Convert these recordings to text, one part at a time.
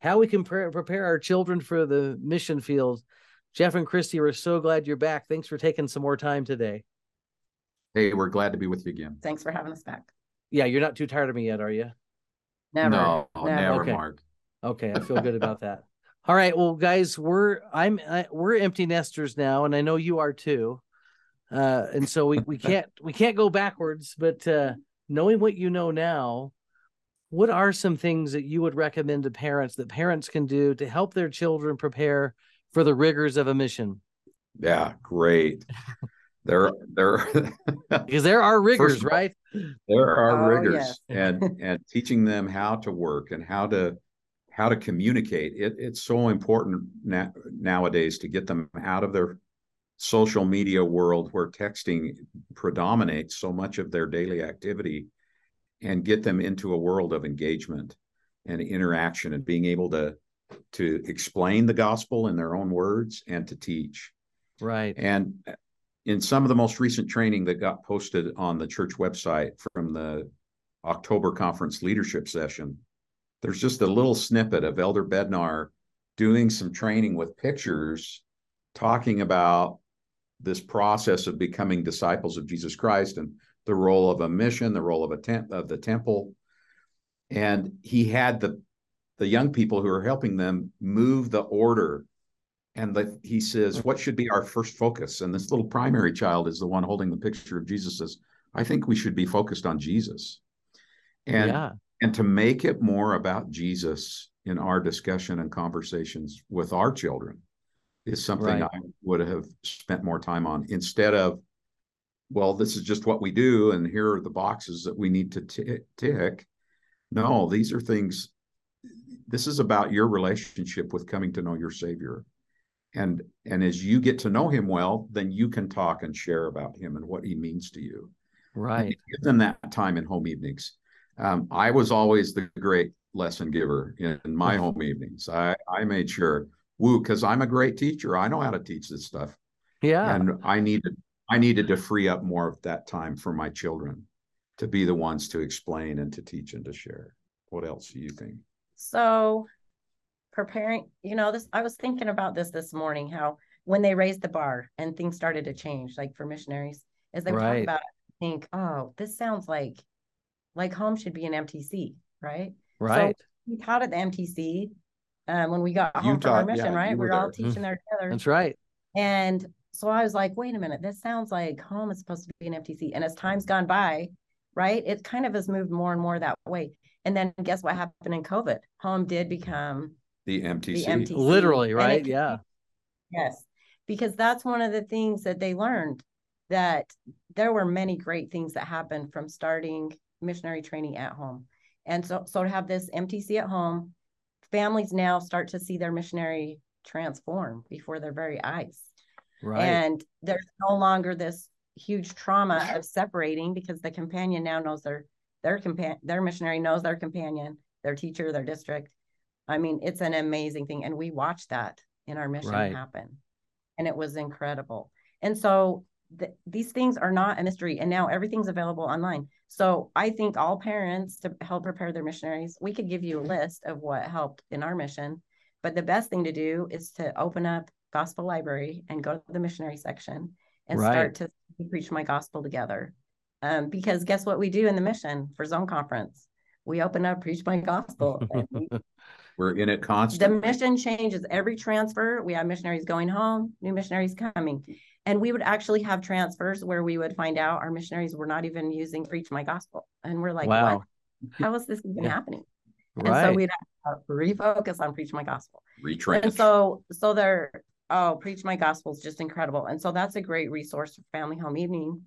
how we can pre- prepare our children for the mission field. Jeff and Kristi, we're so glad you're back. Thanks for taking some more time today. Hey, we're glad to be with you again. Thanks for having us back. Yeah, you're not too tired of me yet, are you? Never. No, never. never, Okay. Mark. Okay, I feel good about that. All right, well, guys, we're I'm I, we're empty nesters now, and I know you are too. Uh, and so we we can't we can't go backwards, but uh, knowing what you know now, what are some things that you would recommend to parents that parents can do to help their children prepare for the rigors of a mission? Yeah, great. There, there, Because there are rigors, of all, right? there are Oh, rigors, yes. and and teaching them how to work and how to how to communicate. It, it's so important na- nowadays to get them out of their social media world where texting predominates so much of their daily activity, and get them into a world of engagement and interaction and being able to to explain the gospel in their own words and to teach. Right. And in some of the most recent training that got posted on the church website from the October conference leadership session, there's just a little snippet of Elder Bednar doing some training with pictures talking about this process of becoming disciples of Jesus Christ and the role of a mission, the role of a temp- of the temple. And he had the the young people who are helping them move the order and the, he says, mm-hmm. What should be our first focus? And this little primary child is the one holding the picture of Jesus, says, I think we should be focused on Jesus. And, yeah. and to make it more about Jesus in our discussion and conversations with our children is something Right. I would have spent more time on instead of, well, this is just what we do, and here are the boxes that we need to ti- tick. No, these are things. This is about your relationship with coming to know your Savior and and as you get to know him well then you can talk and share about him and what he means to you Right. give them that time in home evenings um, i was always the great lesson giver in, in my home evenings i i made sure woo because i'm a great teacher i know how to teach this stuff Yeah. and i needed i needed to free up more of that time for my children to be the ones to explain and to teach and to share what else do you think So preparing, you know, this I was thinking about this this morning how when they raised the bar and things started to change like for missionaries as they were Right. talking about it, I think, oh, this sounds like like home should be an MTC, right? right. We taught at the MTC um, when we got You home from our mission, yeah, right? you we're were all there. teaching there together. That's right. And so I was like, wait a minute, this sounds like home is supposed to be an FTC. And as time's gone by, right, it kind of has moved more and more that way. And then guess what happened in COVID? Home did become the mtc MTC. Literally, And right? it- Yeah. yes, because that's one of the things that they learned that there were many great things that happened from starting missionary training at home. And so so to have this MTC at home, families now start to see their missionary transform before their very eyes Right. and there's no longer this huge trauma of separating because the companion now knows their their companion their missionary knows their companion their teacher their district. I mean it's an amazing thing and we watched that in our mission Right. happen. And it was incredible. And so th- these things are not a mystery and now everything's available online. So i think all parents to help prepare their missionaries we could give you a list of what helped in our mission. But the best thing to do is to open up gospel library and go to the missionary section and Right. start to preach my gospel together um, because guess what we do in the mission for zone conference we open up preach my gospel and we we're in it constantly. the mission changes every transfer. We have missionaries going home, new missionaries coming. And we would actually have transfers where we would find out our missionaries were not even using preach my gospel. And we're like, Wow. what? How is this even Yeah. happening? And right. so we'd have to refocus on preach my gospel. Retrain. And so so they're oh, preach my gospel is just incredible. And so that's a great resource for family home evening.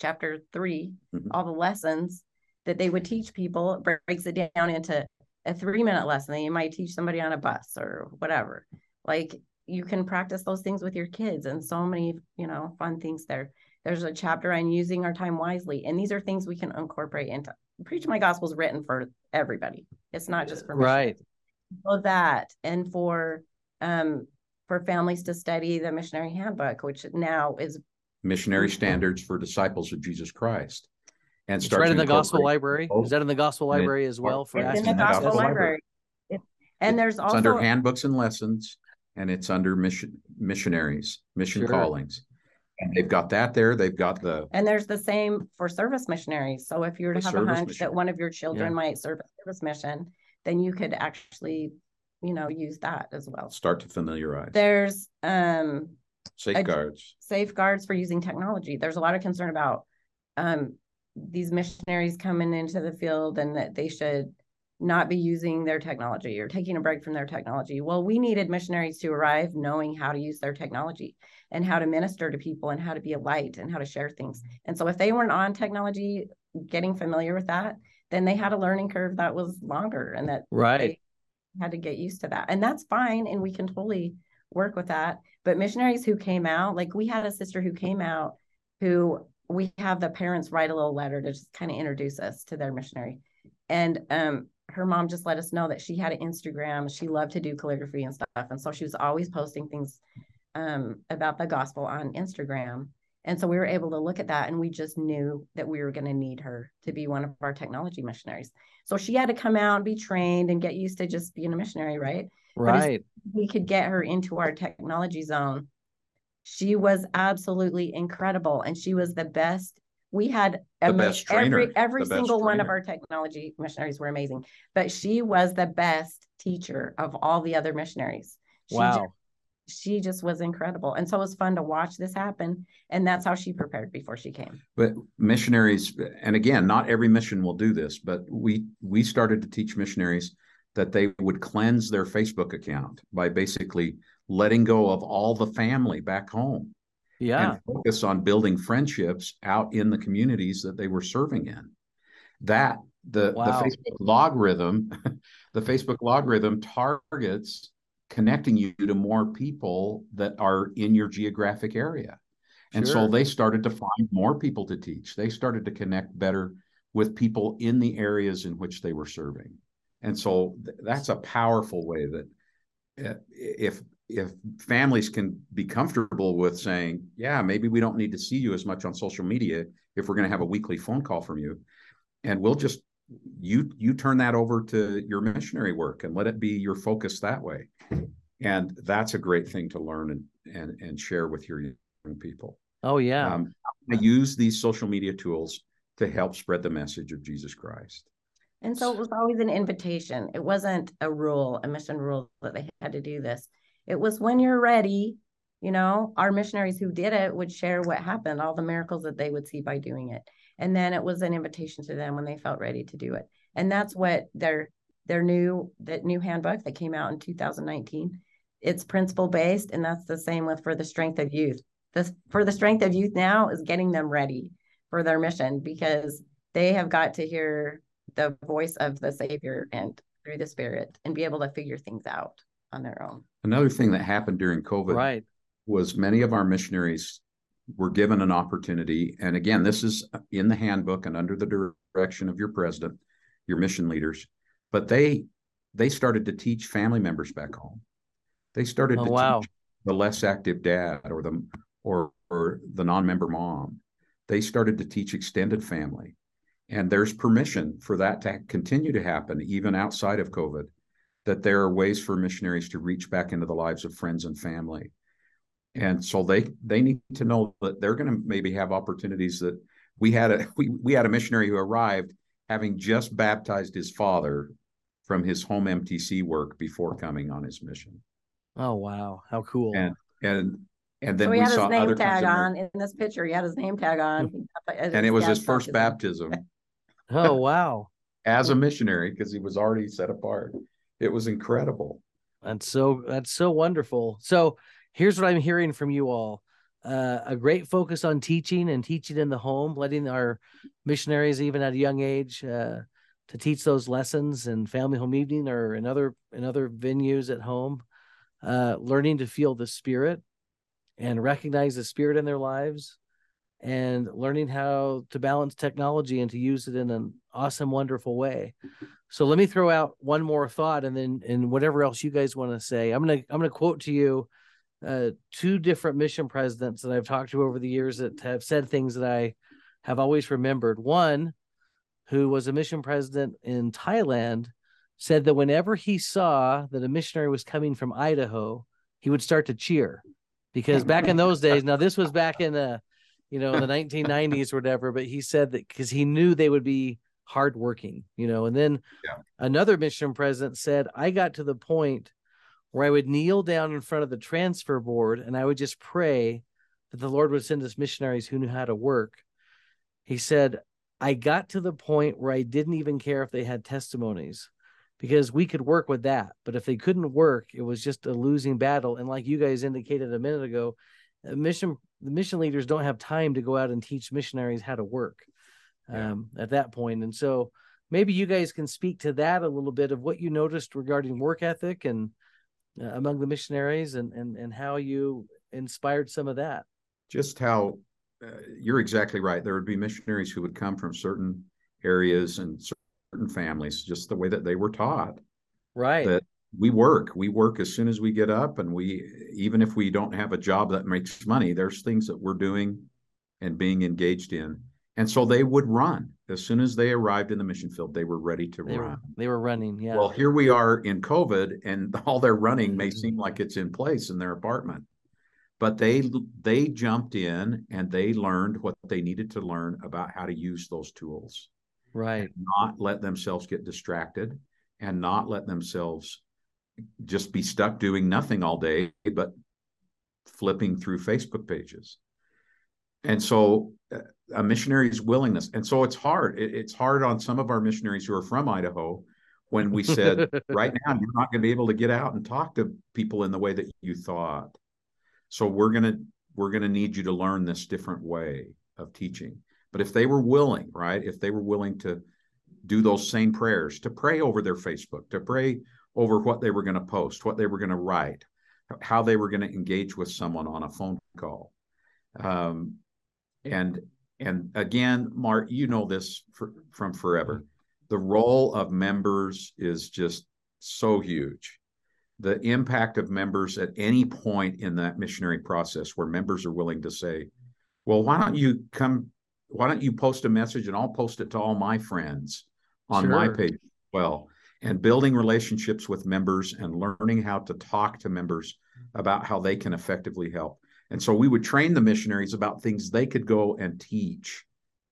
Chapter 3 Mhm. all the lessons that they would teach people it breaks it down into a three minute lesson that you might teach somebody on a bus or whatever. Like you can practice those things with your kids and so many, you know, fun things there. There's a chapter on using our time wisely. And these are things we can incorporate into preach my gospel is written for everybody. It's not just for right. So that and for um for families to study the missionary handbook, which now is missionary mm-hmm. standards for disciples of Jesus Christ. And start right in the gospel library. Is that in the gospel library as well for it's in the gospel library. and there's also under handbooks and lessons, and it's under mission missionaries, mission sure. callings. And they've got that there. They've got the and there's the same for service missionaries. So if you were to have a hunch missionary. that one of your children yeah. might serve a service mission, then you could actually, you know, use that as well. Start to familiarize. There's um safeguards. safeguards for using technology. There's a lot of concern about um these missionaries coming into the field and that they should not be using their technology or taking a break from their technology. Well, we needed missionaries to arrive knowing how to use their technology and how to minister to people and how to be a light and how to share things. And so if they weren't on technology, getting familiar with that, then they had a learning curve that was longer and that right had to get used to that. And that's fine. And we can totally work with that. But missionaries who came out, like we had a sister who came out who we have the parents write a little letter to just kind of introduce us to their missionary. And um, her mom just let us know that she had an Instagram. She loved to do calligraphy and stuff. And so she was always posting things um, about the gospel on Instagram. And so we were able to look at that and we just knew that we were going to need her to be one of our technology missionaries. So she had to come out and be trained and get used to just being a missionary, right? Right. we could get her into our technology zone. She was absolutely incredible and she was the best we had the best trainer, every every single one of our technology missionaries were amazing but she was the best teacher of all the other missionaries she wow just, she just was incredible. And so it was fun to watch this happen and that's how she prepared before she came. But missionaries and again not every mission will do this but we we started to teach missionaries that they would cleanse their facebook account by basically letting go of all the family back home. Yeah. And focus on building friendships out in the communities that they were serving in. That the wow. the facebook logarithm the facebook logarithm targets connecting you to more people that are in your geographic area. And sure. so they started to find more people to teach. They started to connect better with people in the areas in which they were serving. And so th- that's a powerful way that uh, if if families can be comfortable with saying, yeah, maybe we don't need to see you as much on social media if we're going to have a weekly phone call from you, and we'll just you you turn that over to your missionary work and let it be your focus that way, and that's a great thing to learn and and and share with your young people. Oh yeah, um, I use these social media tools to help spread the message of Jesus Christ. And so it was always an invitation. It wasn't a rule, a mission rule that they had to do this it was when you're ready, you know, our missionaries who did it would share what happened, all the miracles that they would see by doing it. And then it was an invitation to them when they felt ready to do it. And that's what their their new that new handbook that came out in 2019. It's principle based, and that's the same with for the strength of youth. This for the strength of youth now is getting them ready for their mission because they have got to hear the voice of the Savior and through the Spirit and be able to figure things out on their own. Another thing that happened during COVID right. was many of our missionaries were given an opportunity. And again, this is in the handbook and under the direction of your president, your mission leaders. But they they started to teach family members back home. They started oh, to wow. teach the less active dad or the or or the non-member mom. They started to teach extended family. And there's permission for that to continue to happen even outside of COVID that there are ways for missionaries to reach back into the lives of friends and family and so they they need to know that they're going to maybe have opportunities that we had a we, we had a missionary who arrived having just baptized his father from his home mtc work before coming on his mission. Oh wow. How cool. And and and then so we had saw his name other tag on in this picture. He had his name tag on. And it was his first baptism. oh wow. As a missionary because he was already set apart. It was incredible. That's so that's so wonderful. So here's what I'm hearing from you all. Uh, a great focus on teaching and teaching in the home, letting our missionaries, even at a young age, uh, to teach those lessons in family home evening or in other in other venues at home, uh, learning to feel the spirit and recognize the spirit in their lives and learning how to balance technology and to use it in an awesome, wonderful way. So let me throw out one more thought, and then and whatever else you guys want to say. I'm gonna I'm gonna quote to you uh, two different mission presidents that I've talked to over the years that have said things that I have always remembered. One, who was a mission president in Thailand, said that whenever he saw that a missionary was coming from Idaho, he would start to cheer because back in those days, now this was back in the you know, the 1990s or whatever. But he said that because he knew they would be hardworking, you know. And then yeah. another mission president said, I got to the point where I would kneel down in front of the transfer board and I would just pray that the Lord would send us missionaries who knew how to work. He said, I got to the point where I didn't even care if they had testimonies because we could work with that. But if they couldn't work, it was just a losing battle. And like you guys indicated a minute ago, mission the mission leaders don't have time to go out and teach missionaries how to work um, at that point. And so maybe you guys can speak to that a little bit of what you noticed regarding work ethic and uh, among the missionaries and, and, and how you inspired some of that. Just how uh, you're exactly right. There would be missionaries who would come from certain areas and certain families, just the way that they were taught. Right. That we work we work as soon as we get up and we even if we don't have a job that makes money there's things that we're doing and being engaged in and so they would run. As soon as they arrived in the mission field they were ready to they run. were, they were running yeah. Well here we are in covid and all their running may seem like it's in place in their apartment. But they they jumped in and they learned what they needed to learn about how to use those tools. Right. Not let themselves get distracted and not let themselves just be stuck doing nothing all day, but flipping through Facebook pages. And so uh, a missionary's willingness. And so it's hard. It, it's hard on some of our missionaries who are from Idaho when we said, right now, you're not going to be able to get out and talk to people in the way that you thought. So we're going to, we're going to need you to learn this different way of teaching. But if they were willing, right, if they were willing to do those same prayers, to pray over their Facebook, to pray over what they were going to post, what they were going to write, how they were going to engage with someone on a phone call. Um, and and again, Mark, you know this for, from forever. The role of members is just so huge. The impact of members at any point in that missionary process where members are willing to say, well, why don't you come? Why don't you post a message and I'll post it to all my friends on sure. my page? Well, and building relationships with members and learning how to talk to members about how they can effectively help. And so we would train the missionaries about things they could go and teach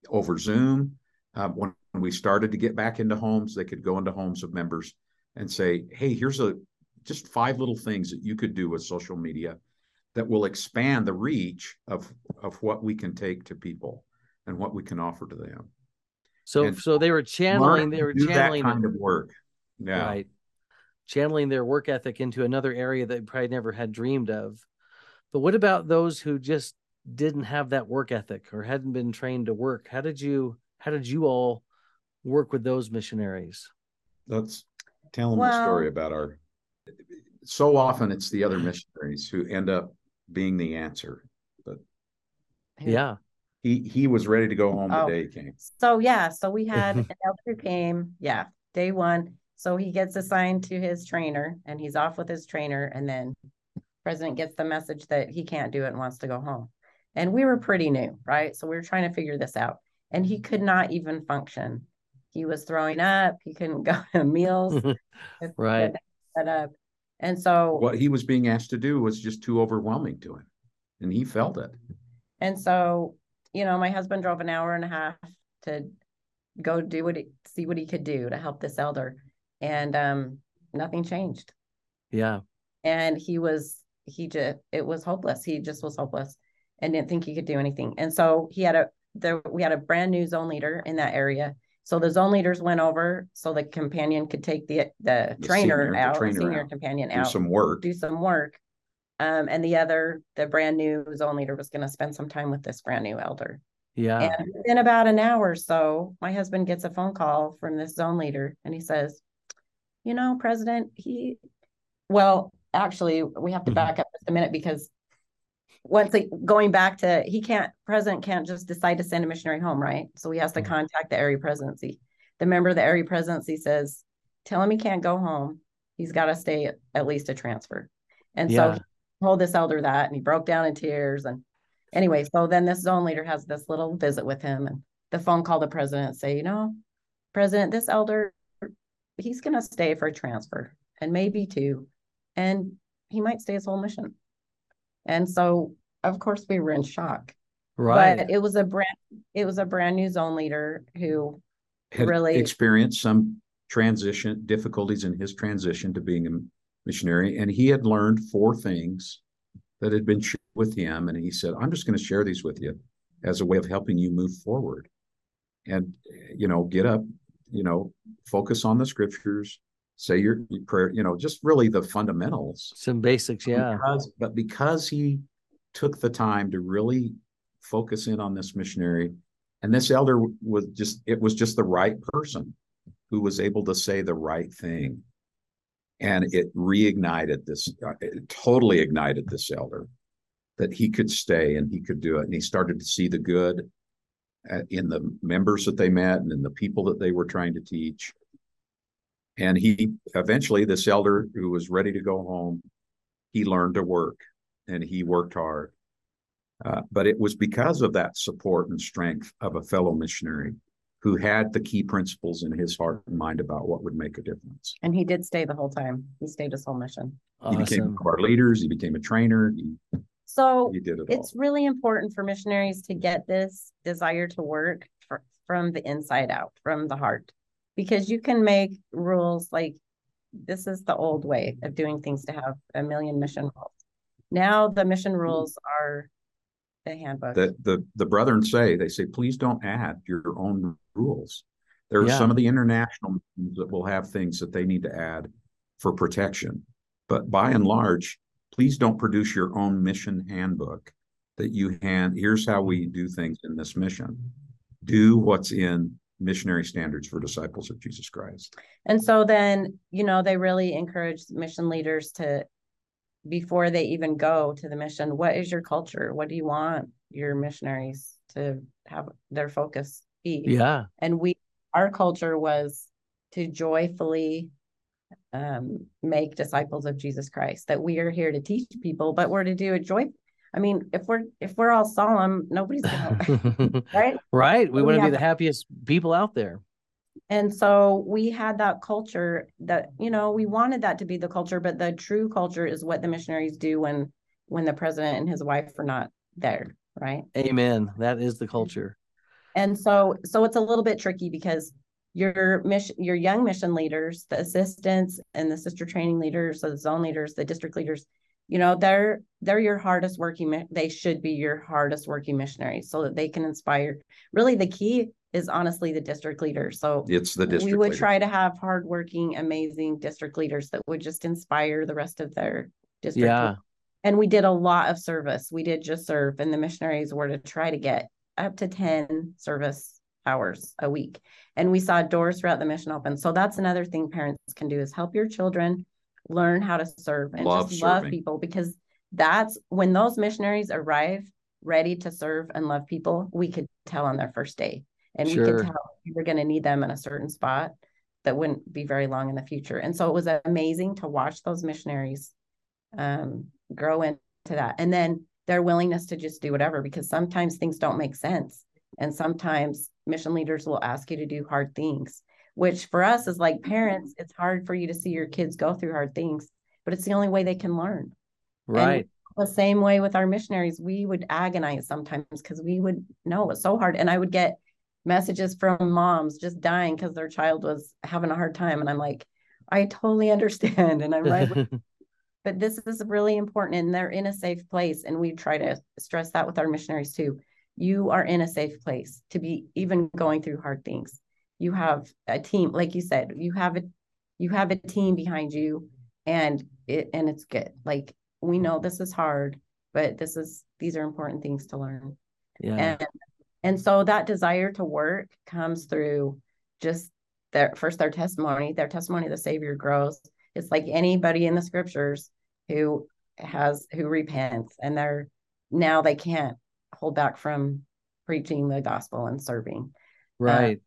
over Zoom. Um, when, when we started to get back into homes, they could go into homes of members and say, "Hey, here's a just five little things that you could do with social media that will expand the reach of of what we can take to people and what we can offer to them." So, and so they were channeling. They were channeling that kind of work yeah. Right. Channeling their work ethic into another area that probably never had dreamed of. But what about those who just didn't have that work ethic or hadn't been trained to work? How did you how did you all work with those missionaries? Let's tell them well, a story about our so often it's the other missionaries who end up being the answer. But yeah. He he was ready to go home oh, the day he came. So yeah, so we had an elder who came, yeah, day one so he gets assigned to his trainer and he's off with his trainer. And then president gets the message that he can't do it and wants to go home. And we were pretty new, right? So we were trying to figure this out. And he could not even function. He was throwing up. He couldn't go to meals. right. Set up. And so what he was being asked to do was just too overwhelming to him. And he felt it. And so, you know, my husband drove an hour and a half to go do what he see what he could do to help this elder and um, nothing changed. Yeah. And he was, he just, it was hopeless. He just was hopeless and didn't think he could do anything. And so he had a, there, we had a brand new zone leader in that area. So the zone leaders went over so the companion could take the the, the trainer senior, out, the trainer senior out, companion do out, do some work, do some work. Um, and the other, the brand new zone leader was going to spend some time with this brand new elder. Yeah. And within about an hour or so, my husband gets a phone call from this zone leader and he says, You know, President, he, well, actually, we have to Mhm. back up just a minute because once it, going back to, he can't, President can't just decide to send a missionary home, right? So he has to Mhm. contact the area presidency. The member of the area presidency says, Tell him he can't go home. He's got to stay at, least a transfer. And so Yeah. he told this elder that and he broke down in tears. And anyway, so then this zone leader has this little visit with him and the phone call the president say, you know, President, this elder, he's going to stay for a transfer and maybe two, and he might stay his whole mission. And so, of course, we were in shock. Right. But it was a brand, it was a brand new zone leader who Had Really- experienced some transition difficulties in his transition to being a missionary, and he had learned four things that had been shared with him, and he said, "I'm just going to share these with you as a way of helping you move forward." And you know, get up, you know, focus on the scriptures, say your, your prayer, you know, just really the fundamentals. Some basics. Yeah. Because, but because he took the time to really focus in on this missionary, and this elder was just, it was just the right person who was able to say the right thing. And it reignited this, uh, it totally ignited this elder that he could stay and he could do it. And he started to see the good uh, in the members that they met and in the people that they were trying to teach. And he eventually, this elder who was ready to go home, he learned to work and he worked hard. Uh, but it was because of that support and strength of a fellow missionary who had the key principles in his heart and mind about what would make a difference. and he did stay the whole time. He stayed his whole mission. He became one of our leaders. He became a trainer. He, So he did it all. it's really important for missionaries to get this desire to work fr- from the inside out, from the heart, because you can make rules like this is the old way of doing things to have a million mission rules. Now the mission mm. rules are the handbook. that the the brethren say they say please don't add your own rules there are Yeah. some of the international missions that will have things that they need to add for protection but by and large please don't produce your own mission handbook that you hand here's how we do things in this mission do what's in missionary standards for disciples of jesus christ And so then, you know, they really encourage mission leaders to, before they even go to the mission, what is your culture? What do you want your missionaries to have their focus be? Yeah. And we, our culture was to joyfully um, make disciples of Jesus Christ, that we are here to teach people, but we're to do it joy. I mean, if we're, if we're all solemn, nobody's gonna, right? right. We We want to be the happiest people out there. And so we had that culture that, you know, we wanted that to be the culture, but the true culture is what the missionaries do when when the president and his wife are not there, right? Amen. That is the mm-hmm. culture. And so so it's a little bit tricky because your mission your young mission leaders, the assistants and the sister training leaders, the zone leaders, the district leaders, you know, they're they're your hardest working they should be your hardest working missionaries so that they can inspire. Really the key is honestly the district leader. So it's the district we would leader. try to have hardworking, amazing district leaders that would just inspire the rest of their district. Yeah. And we did a lot of service. We did just serve, and the missionaries were to try to get up to 10 service hours a week. And we saw doors throughout the mission open. So that's another thing parents can do is help your children learn how to serve and Love just love people because that's when those missionaries arrive ready to serve and love people, we could tell on their first day. And we could tell we were going to need them in a certain spot that wouldn't be very long in the future. And so it was amazing to watch those missionaries um, grow into that. And then their willingness to just do whatever, because sometimes things don't make sense. And sometimes mission leaders will ask you to do hard things, which for us as like mm-hmm. parents, it's hard for you to see your kids go through hard things, but it's the only way they can learn. Right. The same way with our missionaries, we would agonize sometimes because we would know it was so hard. And I would get messages from moms just dying because their child was having a hard time. And I'm like, I totally understand. And I'm right. with but this is really important and they're in a safe place and we try to stress that with our missionaries too you are in a safe place to be even going through hard things you have a team like you said you have a you have a team behind you and it and it's good like we know this is hard but this is these are important things to learn yeah. and And so that desire to work comes through just their first their testimony, their testimony of the Savior grows. It's like anybody in the scriptures who has who repents and they're now they can't hold back from preaching the gospel and serving. Right. Uh,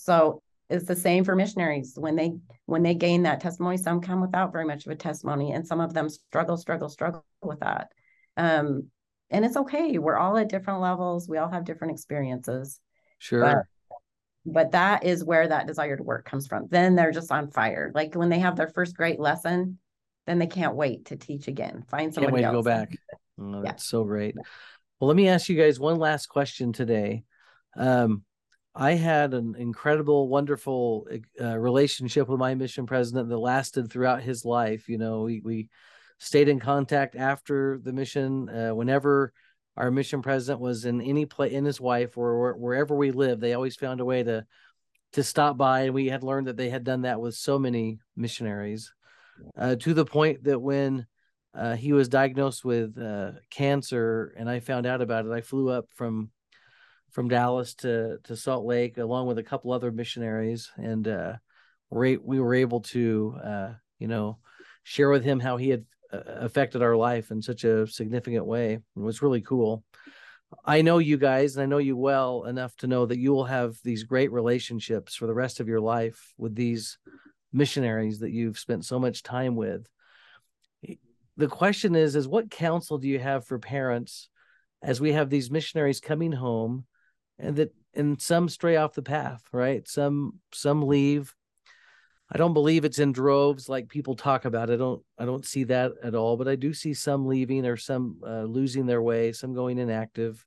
so it's the same for missionaries. When they when they gain that testimony some come without very much of a testimony and some of them struggle struggle struggle with that. Um and it's okay. We're all at different levels. We all have different experiences. Sure. But, but that is where that desire to work comes from. Then they're just on fire. Like when they have their first great lesson then they can't wait to teach again. Find wait else. to go back. Oh, that's yeah. so great. Well let me ask you guys one last question today. Um I had an incredible, wonderful uh, relationship with my mission president that lasted throughout his life. You know, we, we stayed in contact after the mission. Uh, whenever our mission president was in any place, in his wife or wherever we lived, they always found a way to to stop by. And we had learned that they had done that with so many missionaries, uh, to the point that when uh, he was diagnosed with uh, cancer and I found out about it, I flew up from from Dallas to to Salt Lake, along with a couple other missionaries, and uh, we we were able to uh, you know share with him how he had uh, affected our life in such a significant way. It was really cool. I know you guys, and I know you well enough to know that you will have these great relationships for the rest of your life with these missionaries that you've spent so much time with. The question is, is what counsel do you have for parents as we have these missionaries coming home and that and some stray off the path right? Some some leave. I don't believe it's in droves like people talk about. I don't i don't see that at all but i do see some leaving or some uh, losing their way some going inactive.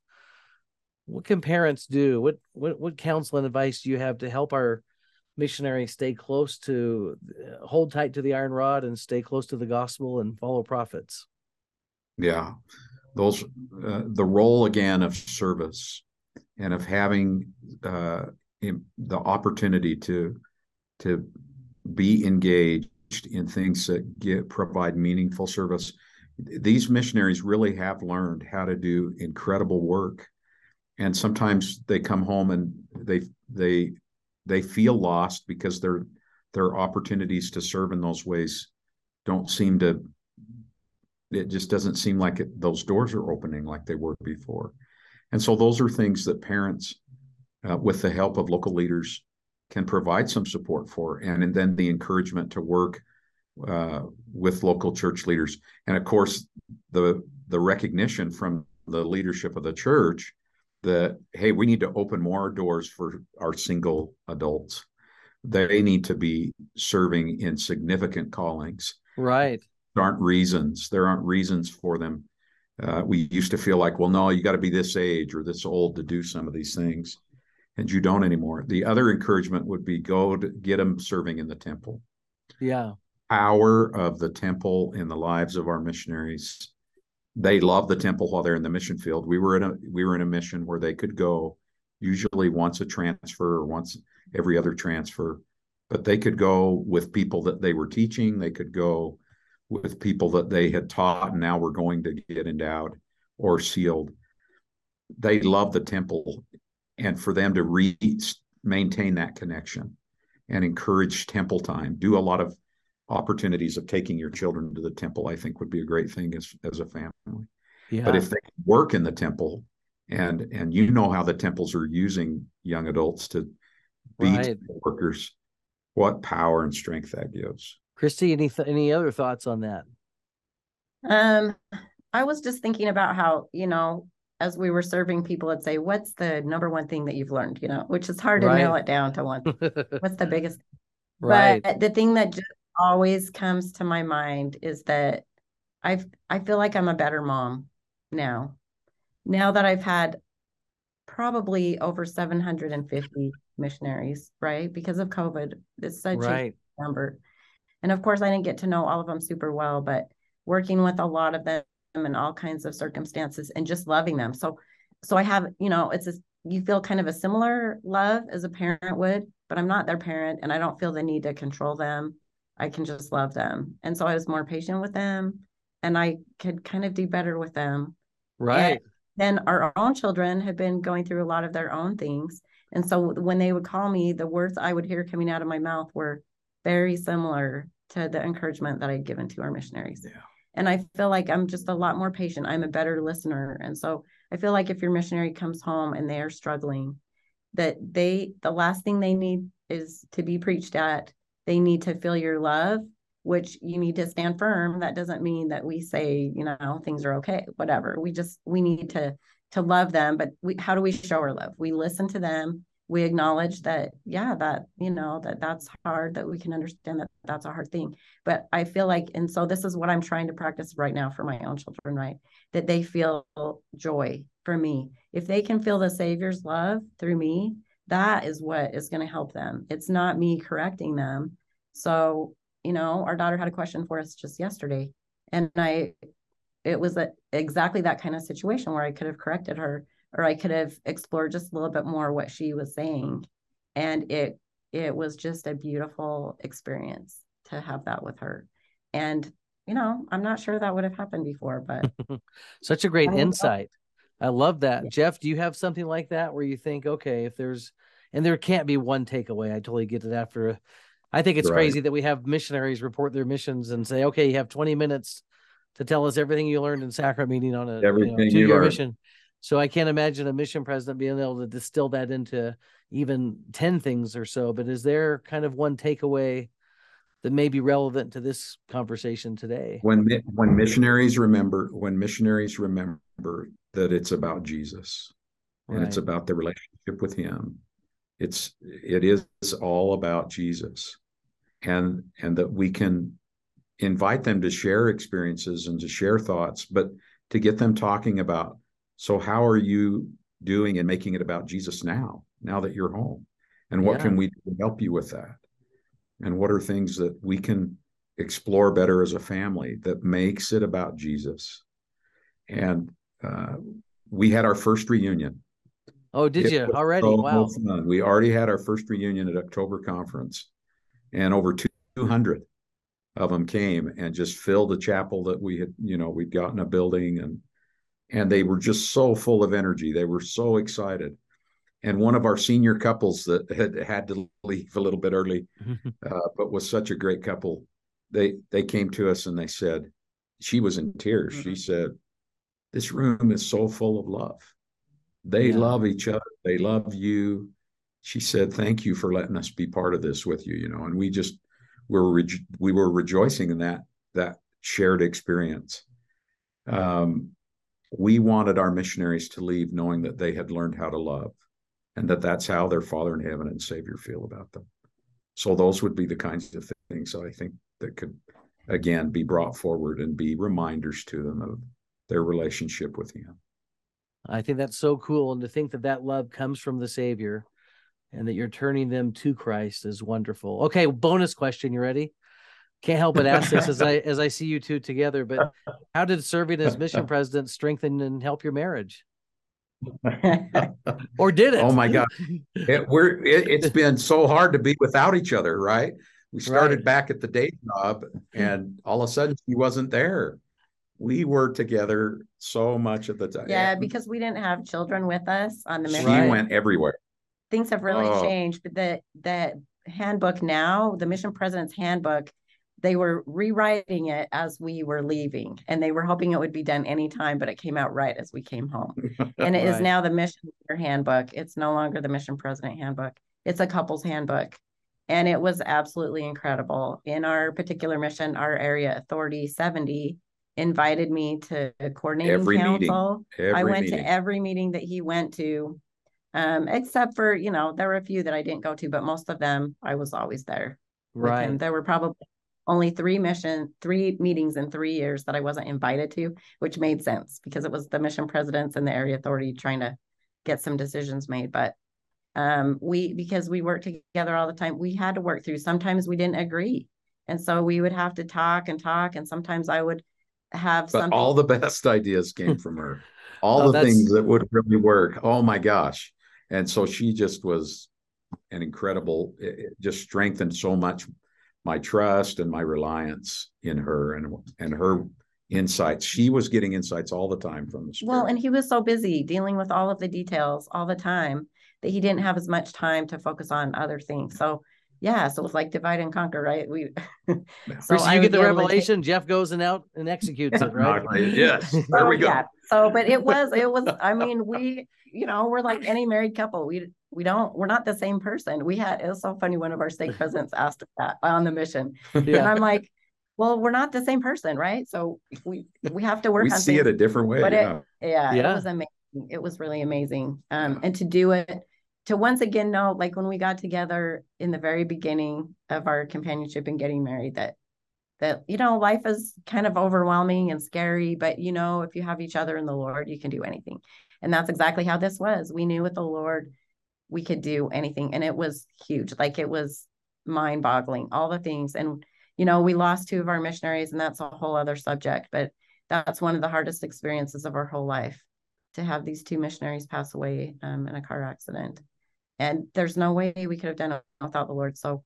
What can parents do? What what what counsel and advice do you have to help our missionaries stay close to uh, hold tight to the iron rod and stay close to the gospel and follow prophets? Yeah. Those uh, the role again of service and of having uh, the opportunity to to be engaged in things that get provide meaningful service. These missionaries really have learned how to do incredible work. And sometimes they come home and they they they feel lost because their their opportunities to serve in those ways don't seem to it just doesn't seem like it, those doors are opening like they were before and so those are things that parents, uh, with the help of local leaders, can provide some support for, and, and then the encouragement to work uh, with local church leaders, and of course the the recognition from the leadership of the church that hey, we need to open more doors for our single adults. They need to be serving in significant callings. Right. There aren't reasons. There aren't reasons for them uh, we used to feel like, well, no, you got to be this age or this old to do some of these things, and you don't anymore. The other encouragement would be go to get them serving in the temple. Yeah, power of the temple in the lives of our missionaries. They love the temple while they're in the mission field. We were in a we were in a mission where they could go, usually once a transfer or once every other transfer, but they could go with people that they were teaching. They could go with people that they had taught and now were going to get endowed or sealed. They love the temple and for them to re- maintain that connection and encourage temple time, do a lot of opportunities of taking your children to the temple, I think would be a great thing as, as a family. Yeah. But if they work in the temple and and you know how the temples are using young adults to be right. workers, what power and strength that gives. Kristi, any th- any other thoughts on that? Um, I was just thinking about how you know, as we were serving people, I'd say, "What's the number one thing that you've learned?" You know, which is hard to nail it down to one. What's the biggest? Right. But the thing that just always comes to my mind is that I I feel like I'm a better mom now. Now that I've had probably over 750 missionaries, right? Because of COVID, it's such right. a number. And of course, I didn't get to know all of them super well, but working with a lot of them in all kinds of circumstances and just loving them. So, so I have, you know, it's a, you feel kind of a similar love as a parent would, but I'm not their parent and I don't feel the need to control them. I can just love them. And so I was more patient with them and I could kind of do better with them. Right. then our own children have been going through a lot of their own things. And so when they would call me, the words I would hear coming out of my mouth were very similar to the encouragement that I'd given to our missionaries. Yeah. And I feel like I'm just a lot more patient. I'm a better listener. And so I feel like if your missionary comes home and they are struggling, that they, the last thing they need is to be preached at. They need to feel your love, which you need to stand firm. That doesn't mean that we say, you know, things are okay, whatever. We just, we need to, to love them. But we, how do we show our love? We listen to them we acknowledge that yeah that you know that that's hard that we can understand that that's a hard thing. But i feel like and so this is what i'm trying to practice right now for my own children right? That they feel joy for me. If they can feel the savior's love through me that is what is going to help them. It's not me correcting them. So you know our daughter had a question for us just yesterday and i it was a, exactly that kind of situation where i could have corrected her or I could have explored just a little bit more what she was saying. And it it was just a beautiful experience to have that with her. And you know, I'm not sure that would have happened before, but such a great I insight. I love that. Yeah. Jeff, do you have something like that where you think, okay, if there's and there can't be one takeaway. I totally get it after I think it's right. crazy that we have missionaries report their missions and say, okay, you have 20 minutes to tell us everything you learned in sacrament meeting on a everything you know, two-year mission. So I can't imagine a mission president being able to distill that into even 10 things or so. But is there kind of one takeaway that may be relevant to this conversation today? When when missionaries remember when missionaries remember that it's about Jesus and right. it's about the relationship with him. It's it is all about Jesus. And and that we can invite them to share experiences and to share thoughts, but to get them talking about so, how are you doing and making it about Jesus now, now that you're home? And what yeah. can we do to help you with that? And what are things that we can explore better as a family that makes it about Jesus? And uh, we had our first reunion. Oh, did it you already? So wow. Fun. We already had our first reunion at October conference, and over 200 of them came and just filled the chapel that we had, you know, we'd gotten a building and and they were just so full of energy. They were so excited. And one of our senior couples that had had to leave a little bit early, uh, but was such a great couple, they they came to us and they said, she was in tears. Mm-hmm. She said, "This room is so full of love. They yeah. love each other. They love you." She said, "Thank you for letting us be part of this with you." You know, and we just we were re- we were rejoicing in that that shared experience. Um, we wanted our missionaries to leave knowing that they had learned how to love and that that's how their father in heaven and savior feel about them. So those would be the kinds of things i think that could again be brought forward and be reminders to them of their relationship with him. I think that's so cool. And to think that that love comes from the savior and that you're turning them to christ is wonderful. Okay bonus question. You ready can't help but ask this as I as I see you two together. But how did serving as mission president strengthen and help your marriage? or did it? Oh my God, it, we're it, has been so hard to be without each other, right? We started right. back at the day job, hmm. and all of a sudden she wasn't there. We were together so much at the time. Yeah, because we didn't have children with us on the mission. She went everywhere. Things have really oh. changed, but the the handbook now, the mission president's handbook, they were rewriting it as we were leaving and they were hoping it would be done anytime but it came out right as we came home. And it right. is now the mission handbook. It's no longer the mission president handbook. It's a couple's handbook. And it was absolutely incredible. In our particular mission our area authority 70 invited me to coordinating every council. I went meeting. to every meeting that he went to um, except for you know there were a few that i didn't go to but most of them i was always there right. There were probably only three mission, three meetings in three years that I wasn't invited to, which made sense because it was the mission presidents and the area authority trying to get some decisions made. But um, we, because we worked together all the time, we had to work through. Sometimes we didn't agree. And so we would have to talk and talk. And sometimes I would have some. but something. all the best ideas came from her. All oh, the that's... things that would really work. Oh my gosh. And so she just was an incredible, it just strengthened so much my trust and my reliance in her and and her insights. She was getting insights all the time from the spirit. Well, and he was so busy dealing with all of the details all the time that he didn't have as much time to focus on other things. So yeah, so it's like divide and conquer, right? We so Chris, you get the revelation, take... Jeff goes and out and executes it, right? yes. There we go. Yeah. So but it was it was I mean, we you know, we're like any married couple. We we don't we're not the same person. We had it was so funny. One of our state presidents asked that on the mission. Yeah. And I'm like, well, we're not the same person, right? So we we have to work we on see things. it a different way. But yeah. It, yeah, yeah, it was amazing. It was really amazing. Um, and to do it to once again know, like when we got together in the very beginning of our companionship and getting married, that that you know life is kind of overwhelming and scary, but you know if you have each other in the Lord, you can do anything. And that's exactly how this was. We knew with the Lord we could do anything, and it was huge. Like it was mind-boggling, all the things. And you know, we lost two of our missionaries, and that's a whole other subject. But that's one of the hardest experiences of our whole life to have these two missionaries pass away um, in a car accident and there's no way we could have done it without the Lord. So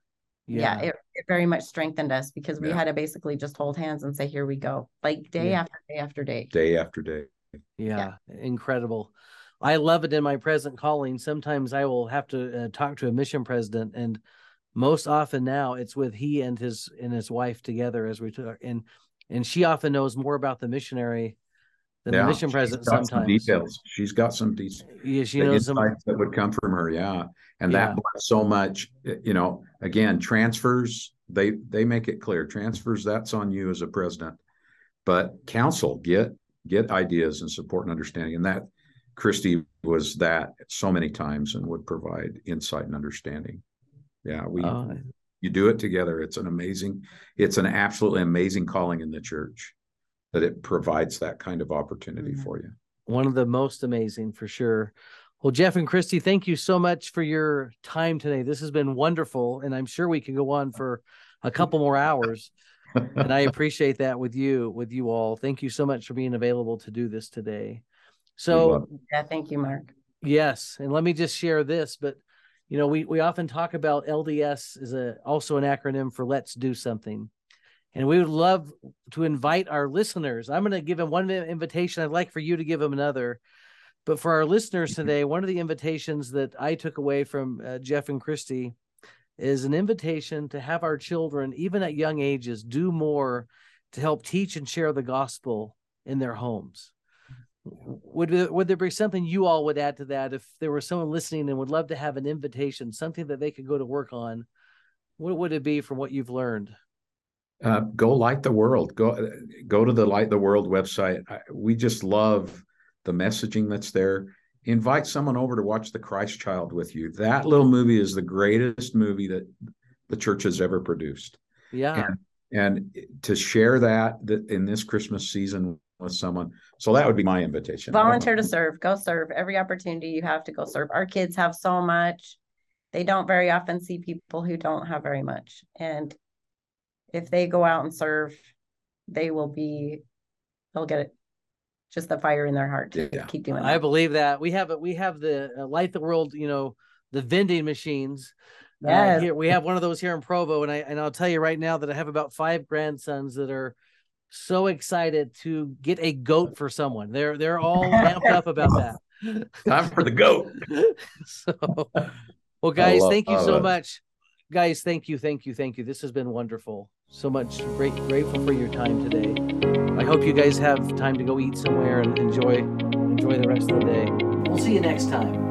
yeah, yeah it, it, very much strengthened us because we yeah. had to basically just hold hands and say, here we go, like day yeah. after day after day. Day after day. Yeah, incredible. I love it in my present calling. Sometimes I will have to uh, talk to a mission president, and most often now it's with he and his and his wife together as we talk, and and she often knows more about the missionary than yeah, the mission president sometimes. details. She's got some details. Yeah, she knows some that would come from her. Yeah, and yeah. that so much. You know, again, transfers they they make it clear. Transfers that's on you as a president, but council get get ideas and support and understanding, and that Kristi was that so many times and would provide insight and understanding. Yeah, we. Uh, you do it together. It's an amazing, it's an absolutely amazing calling in the church that it provides that kind of opportunity mm-hmm. for you. One of the most amazing for sure. Well, Jeff and Kristi, thank you so much for your time today. This has been wonderful, and I'm sure we could go on for a couple more hours. and I appreciate that with you, with you all. Thank you so much for being available to do this today. So, yeah, thank you, Mark. Yes, and let me just share this, but you know, we we often talk about LDS is a also an acronym for Let's Do Something. And we would love to invite our listeners. I'm going to give them one invitation. I'd like for you to give them another. But for our listeners mm-hmm. today, one of the invitations that I took away from uh, Jeff and Kristi is an invitation to have our children, even at young ages, do more to help teach and share the gospel in their homes. Would would there be something you all would add to that if there was someone listening and would love to have an invitation, something that they could go to work on? What would it be from what you've learned? Uh, go light the world. Go go to the Light the World website. We just love the messaging that's there. Invite someone over to watch The Christ Child with you. That little movie is the greatest movie that the church has ever produced. Yeah. And, and to share that in this Christmas season with someone. So that would be my invitation. Volunteer to serve. Go serve. Every opportunity you have to go serve. Our kids have so much. They don't very often see people who don't have very much. And if they go out and serve, they will be, they'll get it. Just the fire in their heart to yeah. keep doing. That. I believe that we have it. We have the uh, light the world. You know, the vending machines. Yeah, uh, here we have one of those here in Provo, and I and I'll tell you right now that I have about five grandsons that are so excited to get a goat for someone. They're they're all amped up about that. Time for the goat. so, well, guys, love, thank you so much guys thank you thank you thank you. This has been wonderful. So much great grateful for your time today. I hope you guys have time to go eat somewhere and enjoy enjoy the rest of the day. We'll see you next time